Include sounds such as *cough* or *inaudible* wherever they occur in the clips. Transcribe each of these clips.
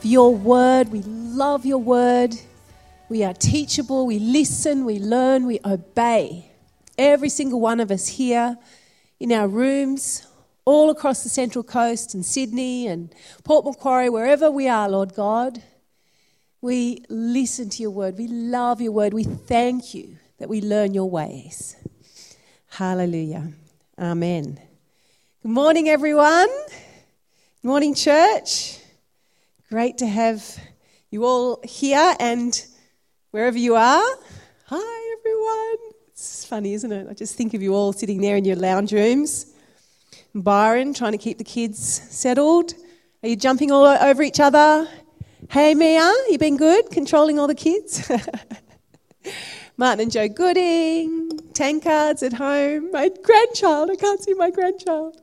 for your word. We love your word. We are teachable. We listen. We learn. We obey. Every single one of us here in our rooms, all across the Central Coast and Sydney and Port Macquarie, wherever we are, Lord God, we listen to your word. We love your word. We thank you that we learn your ways. Hallelujah. Amen. Good morning, everyone. Good morning, church. Great to have you all here and wherever you are. Hi, everyone. It's funny, isn't it? I just think of you all sitting there in your lounge rooms. Byron trying to keep the kids settled. Are you jumping all over each other? Hey, Mia, you been good controlling all the kids? *laughs* Martin and Joe Gooding, tankards at home, my grandchild, I can't see my grandchild.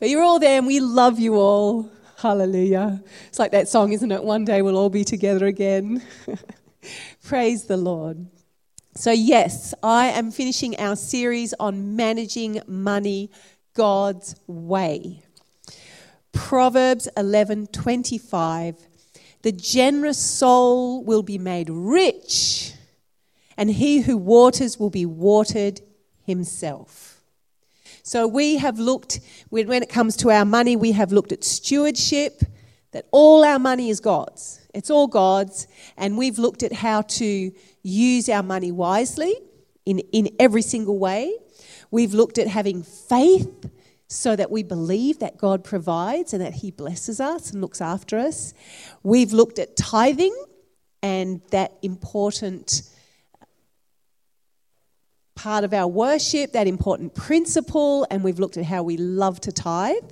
But you're all there and we love you all. Hallelujah. It's like that song, isn't it? One day we'll all be together again. *laughs* Praise the Lord. So, yes, I am finishing our series on managing money God's way. Proverbs 11:25 The generous soul will be made rich and he who waters will be watered himself. So we have looked, when it comes to our money, we have looked at stewardship, that all our money is God's. It's all God's. And we've looked at how to use our money wisely in, in every single way. We've looked at having faith so that we believe that God provides and that He blesses us and looks after us. We've looked at tithing and that important part of our worship, that important principle, and we've looked at how we love to tithe.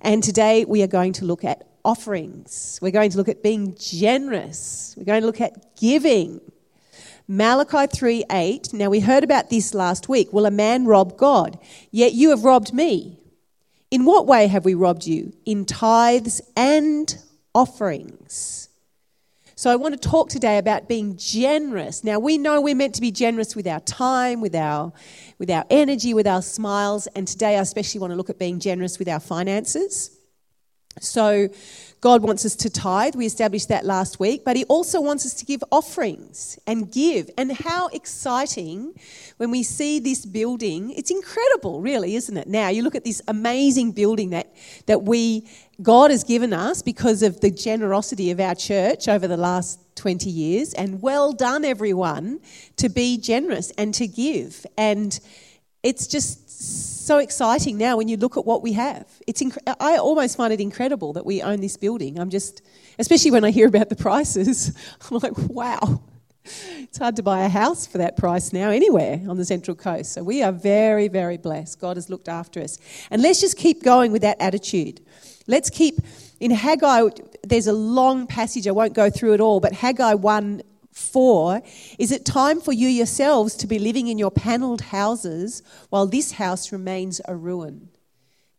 And today we are going to look at offerings. We're going to look at being generous. We're going to look at giving. Malachi 3 8. Now we heard about this last week. Will a man rob God? Yet you have robbed me. In what way have we robbed you? In tithes and offerings. So I want to talk today about being generous. Now we know we're meant to be generous with our time, with our with our energy, with our smiles, and today I especially want to look at being generous with our finances. So God wants us to tithe. We established that last week, but He also wants us to give offerings and give. And how exciting when we see this building. It's incredible, really, isn't it? Now, you look at this amazing building that, that we, God has given us because of the generosity of our church over the last 20 years. And well done, everyone, to be generous and to give. And it's just so exciting now when you look at what we have. It's inc- I almost find it incredible that we own this building. I'm just, especially when I hear about the *laughs* prices, I'm like, wow. It's hard to buy a house for that price now anywhere on the Central Coast. So we are very, very blessed. God has looked after us. And let's just keep going with that attitude. Let's keep, in Haggai, there's a long passage, I won't go through it all, but Haggai 1 4 Is it time for you yourselves to be living in your panelled houses while this house remains a ruin?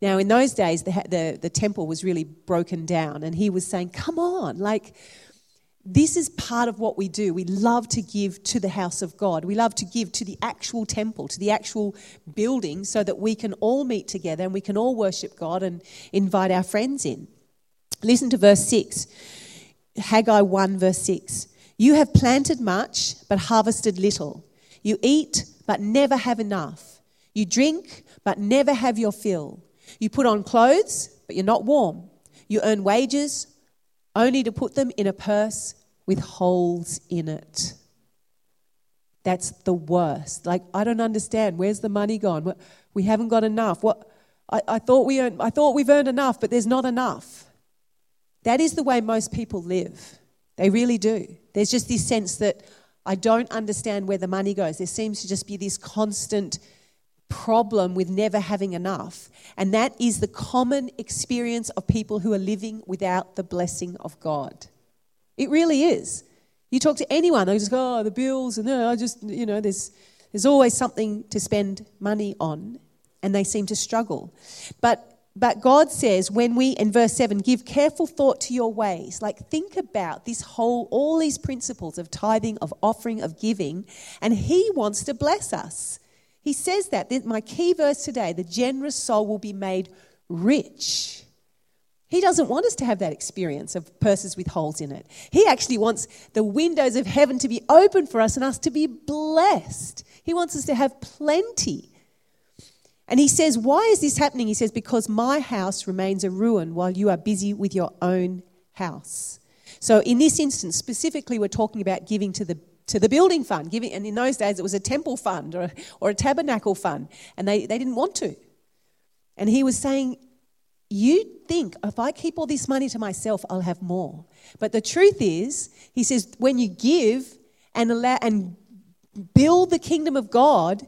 Now, in those days, the, the, the temple was really broken down, and he was saying, Come on, like, this is part of what we do. We love to give to the house of God. We love to give to the actual temple, to the actual building, so that we can all meet together and we can all worship God and invite our friends in. Listen to verse 6, Haggai 1, verse 6. You have planted much, but harvested little. You eat, but never have enough. You drink, but never have your fill. You put on clothes, but you're not warm. You earn wages, only to put them in a purse with holes in it. That's the worst. Like, I don't understand. Where's the money gone? We haven't got enough. What? I, I, thought we earned, I thought we've earned enough, but there's not enough. That is the way most people live. They really do. There's just this sense that I don't understand where the money goes. There seems to just be this constant problem with never having enough. And that is the common experience of people who are living without the blessing of God. It really is. You talk to anyone, they just go, oh, the bills, and uh, I just, you know, there's, there's always something to spend money on, and they seem to struggle. But but God says, when we, in verse 7, give careful thought to your ways, like think about this whole, all these principles of tithing, of offering, of giving, and He wants to bless us. He says that, my key verse today, the generous soul will be made rich. He doesn't want us to have that experience of purses with holes in it. He actually wants the windows of heaven to be open for us and us to be blessed. He wants us to have plenty. And he says, Why is this happening? He says, Because my house remains a ruin while you are busy with your own house. So in this instance, specifically, we're talking about giving to the to the building fund, giving, and in those days it was a temple fund or a, or a tabernacle fund, and they, they didn't want to. And he was saying, You think if I keep all this money to myself, I'll have more. But the truth is, he says, when you give and allow and build the kingdom of God,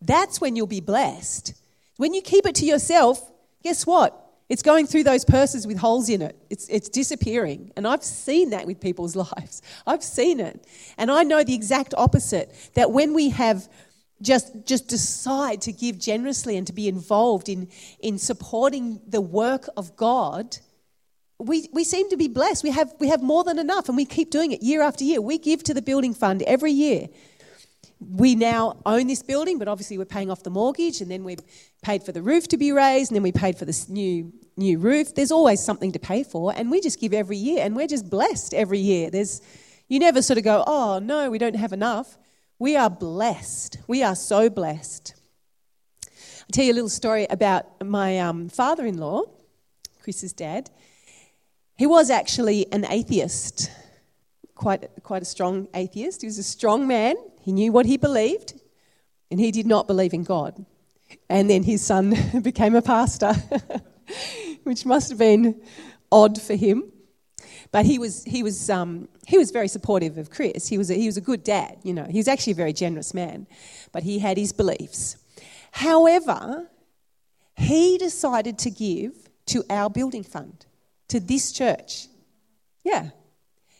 that's when you'll be blessed. When you keep it to yourself, guess what? It's going through those purses with holes in it. It's, it's disappearing. And I've seen that with people's *laughs* lives. I've seen it. And I know the exact opposite that when we have just, just decide to give generously and to be involved in, in supporting the work of God, we, we seem to be blessed. We have, we have more than enough and we keep doing it year after year. We give to the building fund every year we now own this building, but obviously we're paying off the mortgage, and then we've paid for the roof to be raised, and then we paid for this new new roof. There's always something to pay for, and we just give every year, and we're just blessed every year. There's you never sort of go, oh no, we don't have enough. We are blessed. We are so blessed. I'll tell you a little story about my um, father-in-law, Chris's dad. He was actually an atheist, quite quite a strong atheist. He was a strong man he knew what he believed, and he did not believe in God. And then his son *laughs* became a pastor, *laughs* which must have been odd for him. But he was, he, was, um, he was very supportive of Chris. He was, a, he was a good dad, you know. He was actually a very generous man, but he had his beliefs. However, he decided to give to our building fund, to this church. Yeah,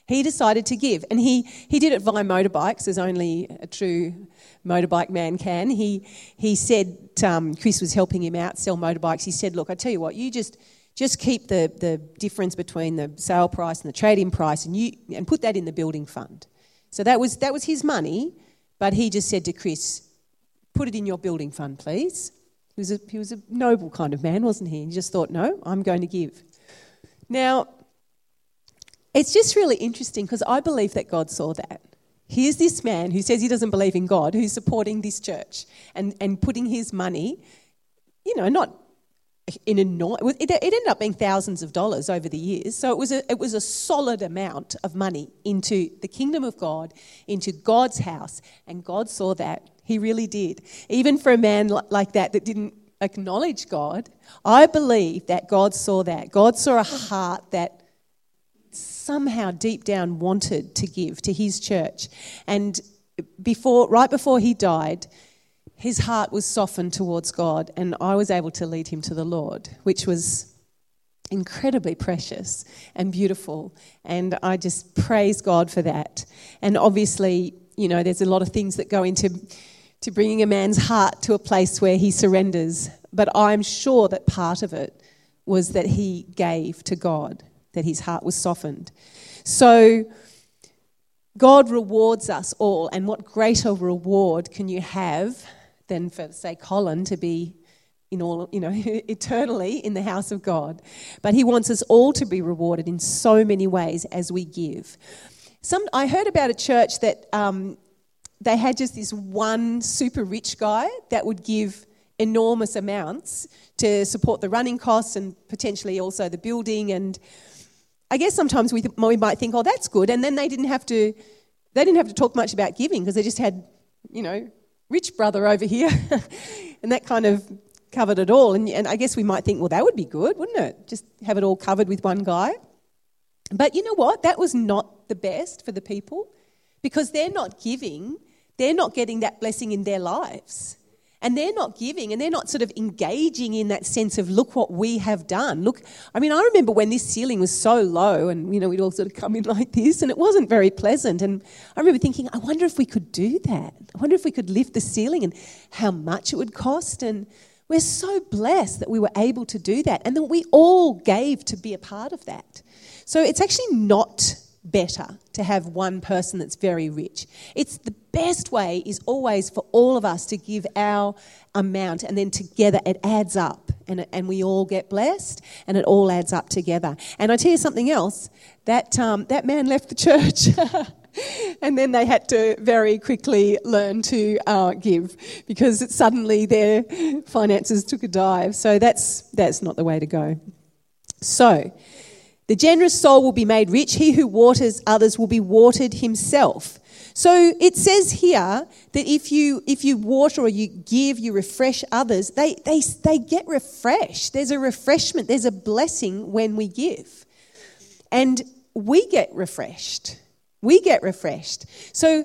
he decided to give. And he, he did it via motorbikes, as only a true motorbike man can. He, he said, um, Chris was helping him out sell motorbikes. He said, Look, I tell you what, you just, just keep the, the difference between the sale price and the trade in price and, you, and put that in the building fund. So that was, that was his money, but he just said to Chris, Put it in your building fund, please. He was a, he was a noble kind of man, wasn't he? He just thought, No, I'm going to give. Now, it's just really interesting because I believe that God saw that. Here's this man who says he doesn't believe in God, who's supporting this church and, and putting his money, you know, not in a it, it ended up being thousands of dollars over the years. So it was a it was a solid amount of money into the kingdom of God, into God's house, and God saw that. He really did. Even for a man like that that didn't acknowledge God, I believe that God saw that. God saw a heart that somehow deep down wanted to give to his church. And before, right before he died, his heart was softened towards God, and I was able to lead him to the Lord, which was incredibly precious and beautiful. And I just praise God for that. And obviously, you know, there's a lot of things that go into to bringing a man's heart to a place where he surrenders. But I'm sure that part of it was that he gave to God that his heart was softened. So, God rewards us all, and what greater reward can you have than for, say, Colin to be in all, you know, *laughs* eternally in the house of God? But He wants us all to be rewarded in so many ways as we give. Some, I heard about a church that um, they had just this one super rich guy that would give enormous amounts to support the running costs and potentially also the building and I guess sometimes we, we might think, oh, that's good. And then they didn't have to, they didn't have to talk much about giving because they just had, you know, rich brother over here. *laughs* and that kind of covered it all. And, and I guess we might think, well, that would be good, wouldn't it? Just have it all covered with one guy. But you know what? That was not the best for the people because they're not giving, they're not getting that blessing in their lives. And they're not giving and they're not sort of engaging in that sense of look what we have done. Look i mean i remember when this ceiling was so low and you know we'd all sort of come in *laughs* like this and it wasn't very pleasant. And i remember thinking i wonder if we could do that. I wonder if we could lift the ceiling and how much it would cost. And we're so blessed that we were able to do that and that we all gave to be a part of that. So it's actually not better to have one person that's very rich. It's the best way is always for all of us to give our amount and then together it adds up and, and we all get blessed and it all adds up together. And I tell you something else, that, um, that man left the church. *laughs* and then they had to very quickly learn to uh, give because suddenly their finances took a dive. So that's, that's not the way to go. So, the generous soul will be made rich. He who waters others will be watered himself. So it says here that if you if you water or you give, you refresh others, they, they, they get refreshed. There's a refreshment, there's a blessing when we give. And we get refreshed. We get refreshed. So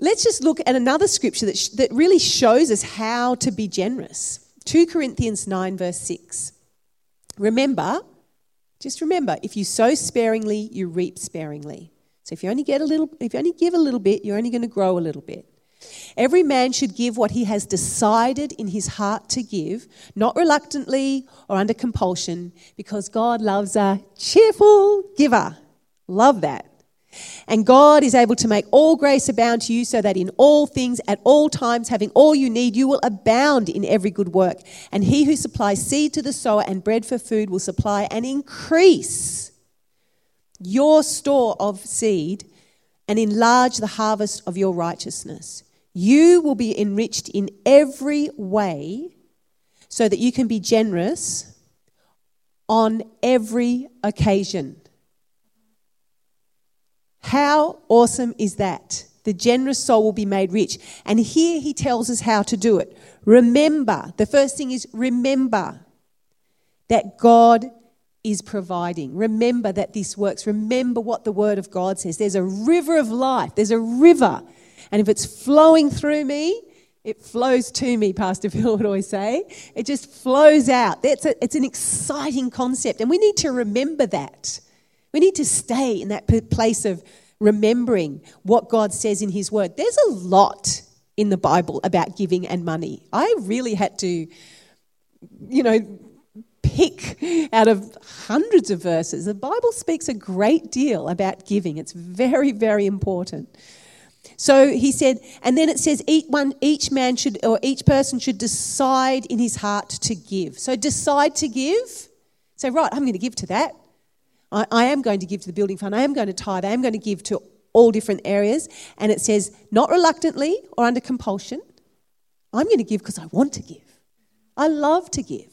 let's just look at another scripture that, sh- that really shows us how to be generous. 2 Corinthians 9, verse 6. Remember, just remember, if you sow sparingly, you reap sparingly. So if you only get a little, if you only give a little bit, you're only going to grow a little bit. Every man should give what he has decided in his heart to give, not reluctantly or under compulsion, because God loves a cheerful giver. Love that. And God is able to make all grace abound to you so that in all things, at all times, having all you need, you will abound in every good work. And he who supplies seed to the sower and bread for food will supply and increase your store of seed and enlarge the harvest of your righteousness. You will be enriched in every way so that you can be generous on every occasion. How awesome is that? The generous soul will be made rich. And here he tells us how to do it. Remember, the first thing is remember that God is providing. Remember that this works. Remember what the Word of God says. There's a river of life, there's a river. And if it's flowing through me, it flows to me, Pastor *laughs* Phil would always say. It just flows out. That's a, it's an exciting concept, and we need to remember that. We need to stay in that place of remembering what God says in His Word. There's a lot in the Bible about giving and money. I really had to, you know, pick out of hundreds of verses. The Bible speaks a great deal about giving, it's very, very important. So he said, and then it says each one, each man should, or each person should decide in his heart to give. So decide to give. Say, right, I'm going to give to that. I, I am going to give to the building fund. I am going to tithe. I am going to give to all different areas. And it says, not reluctantly or under compulsion. I'm going to give because I want to give. I love to give.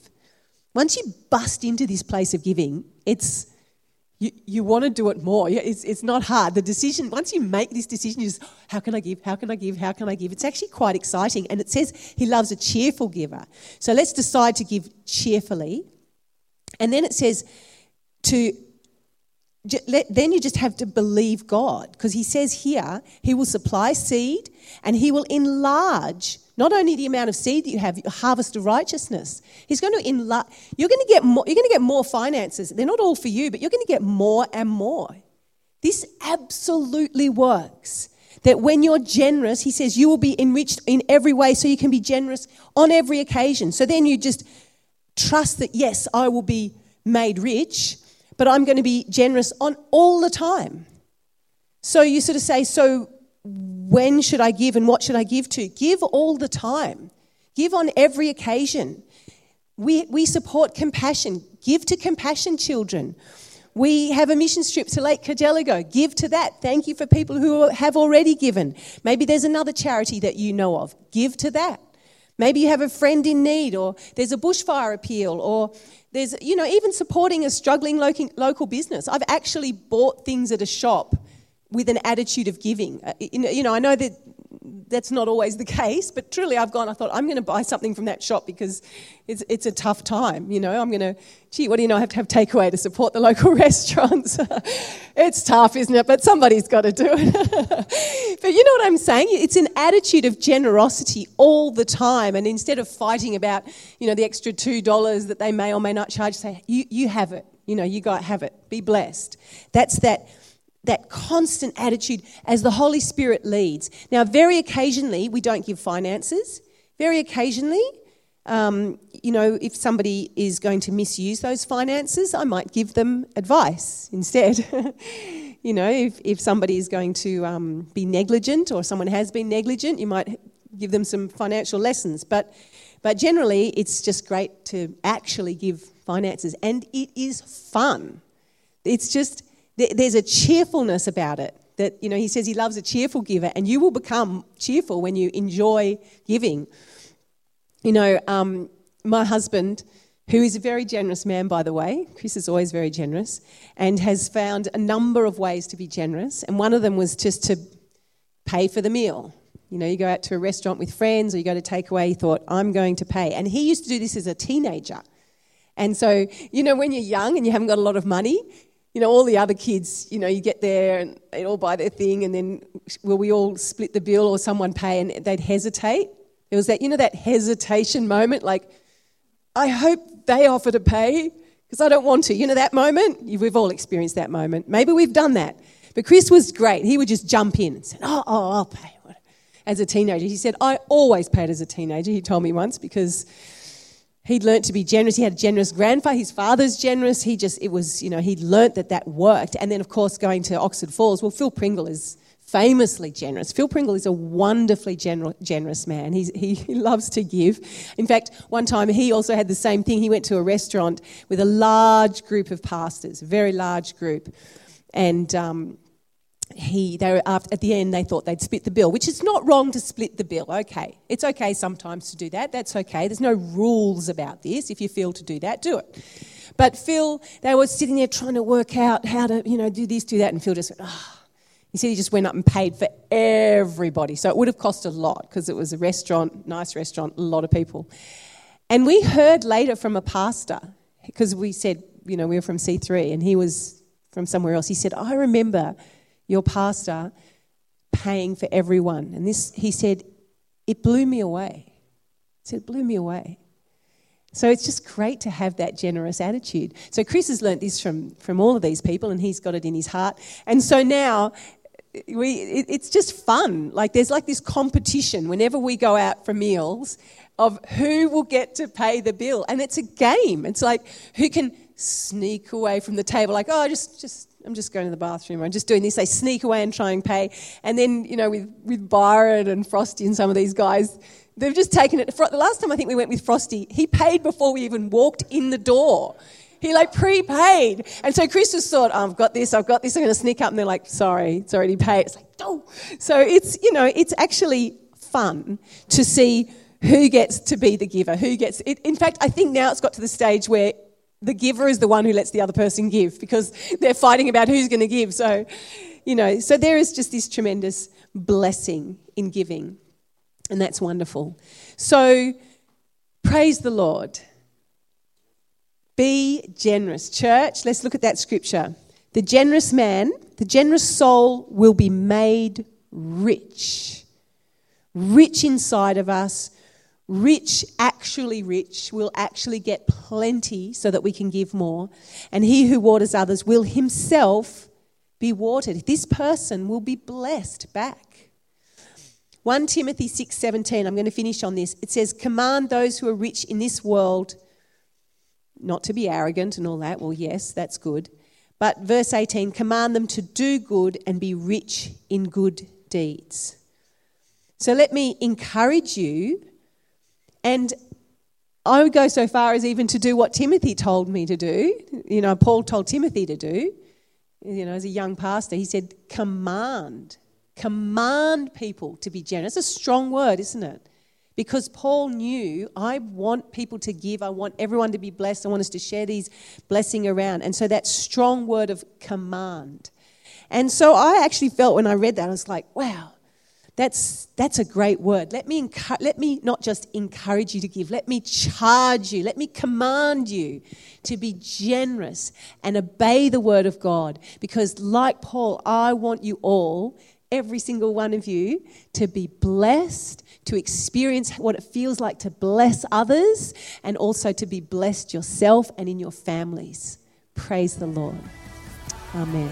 Once you bust into this place of giving, it's you, you want to do it more. It's, it's not hard. The decision, once you make this decision, just, how can I give? How can I give? How can I give? It's actually quite exciting. And it says he loves a cheerful giver. So let's decide to give cheerfully. And then it says to then you just have to believe God because he says here he will supply seed and he will enlarge not only the amount of seed that you have, your harvest of righteousness. He's going to enlarge. You're going to get more. You're going to get more finances. They're not all for you, but you're going to get more and more. This absolutely works. That when you're generous, he says you will be enriched in every way, so you can be generous on every occasion. So then you just trust that yes, I will be made rich but I'm going to be generous on all the time. So you sort of say, so when should I give and what should I give to? Give all the time. Give on every occasion. We, we support compassion. Give to compassion children. We have a mission trip to Lake Cargelligo. Give to that. Thank you for people who have already given. Maybe there's another charity that you know of. Give to that. Maybe you have a friend in need, or there's a bushfire appeal, or there's, you know, even supporting a struggling local business. I've actually bought things at a shop with an attitude of giving. Uh, you know, I know that that's not always the case, but truly I've gone, I thought, I'm going to buy something from that shop because it's, it's a tough time. You know, I'm going to, gee, what do you know? I have to have takeaway to support the *laughs* local restaurants. *laughs* it's tough, isn't it? But somebody's got to do it. *laughs* but you know what I'm saying? It's an attitude of generosity all the time. And instead of fighting about, you know, the extra $2 that they may or may not charge, say, you, you have it. You know, you got have it. Be blessed. That's that that constant attitude as the Holy Spirit leads. Now, very occasionally, we don't give finances. Very occasionally, um, you know, if somebody is going to misuse those finances, I might give them advice instead. *laughs* you know, if, if somebody is going to um, be negligent or someone has been negligent, you might give them some financial lessons. But, but generally, it's just great to actually give finances, and it is fun. It's just there's a cheerfulness about it that, you know, he says he loves a cheerful giver, and you will become cheerful when you enjoy giving. You know, um, my husband, who is a very generous man, by the way, Chris is always very generous, and has found a number of ways to be generous. And one of them was just to pay for the meal. You know, you go out to a restaurant with friends or you go to takeaway, he thought, I'm going to pay. And he used to do this as a teenager. And so, you know, when you're young and you haven't got a lot of money, you know, all the other kids, you know, you get there and they all buy their thing, and then will we all split the bill or someone pay, and they'd hesitate. It was that, you know, that hesitation moment, like, I hope they offer to pay because I don't want to. You know, that moment? We've all experienced that moment. Maybe we've done that. But Chris was great. He would just jump in and say, Oh, oh I'll pay. As a teenager, he said, I always paid as a teenager, he told me once, because He'd learnt to be generous. He had a generous grandfather. His father's generous. He just, it was, you know, he'd learnt that that worked. And then, of course, going to Oxford Falls, well, Phil Pringle is famously generous. Phil Pringle is a wonderfully gener- generous man. He's, he, he loves to give. In fact, one time he also had the same thing. He went to a restaurant with a large group of pastors, a very large group. And um, he they were after, at the end they thought they'd split the bill which is not wrong to split the bill okay. It's okay sometimes to do that. That's okay. There's no rules about this. If you feel to do that do it. But phil they were sitting there trying to work out how to you know do this do that and phil just went oh. he said he just went up and paid for everybody. So it would have cost a lot because it was a restaurant nice restaurant a lot of people. And we heard later from a pastor because we said you know we were from c3 and he was from somewhere else. He said i remember your pastor paying for everyone. And this, he said, it blew me away. He said, it blew me away. So it's just great to have that generous attitude. So Chris has learnt this from, from all of these people and he's got it in his heart. And so now we, it, it's just fun. Like there's like this competition whenever we go out for meals of who will get to pay the bill. And it's a game. It's like who can sneak away from the table, like, oh, just, just I'm just going to the bathroom. I'm just doing this. They sneak away and try and pay. And then, you know, with, with Byron and Frosty and some of these guys, they've just taken it. The last time I think we went with Frosty, he paid before we even walked in the door. He like prepaid. And so Chris just thought, oh, I've got this, I've got this, I'm going to sneak up. And they're like, sorry, it's already paid. It's like, oh. So it's, you know, it's actually fun to see who gets to be the giver, who gets it. In fact, I think now it's got to the stage where the giver is the one who lets the other person give because they're fighting about who's going to give. So, you know, so there is just this tremendous blessing in giving, and that's wonderful. So, praise the Lord. Be generous. Church, let's look at that scripture. The generous man, the generous soul will be made rich. Rich inside of us rich, actually rich, will actually get plenty so that we can give more. And he who waters others will himself be watered. This person will be blessed back. 1 Timothy 6:17 I'm going to finish on this. It says command those who are rich in this world not to be arrogant and all that. Well, yes, that's good. But verse 18 command them to do good and be rich in good deeds. So let me encourage you and I would go so far as even to do what Timothy told me to do. You know, Paul told Timothy to do. You know, as a young pastor, he said, command, command people to be generous. It's a strong word, isn't it? Because Paul knew, I want people to give. I want everyone to be blessed. I want us to share these blessing around. And so that strong word of command. And so I actually felt when I read that, I was like, wow, That's, that's a great word. Let me, encu- let me not just encourage you to give, let me charge you, let me command you to be generous and obey the word of God. Because, like Paul, I want you all, every single one of you, to be blessed, to experience what it feels like to bless others, and also to be blessed yourself and in your families. Praise the Lord. Amen.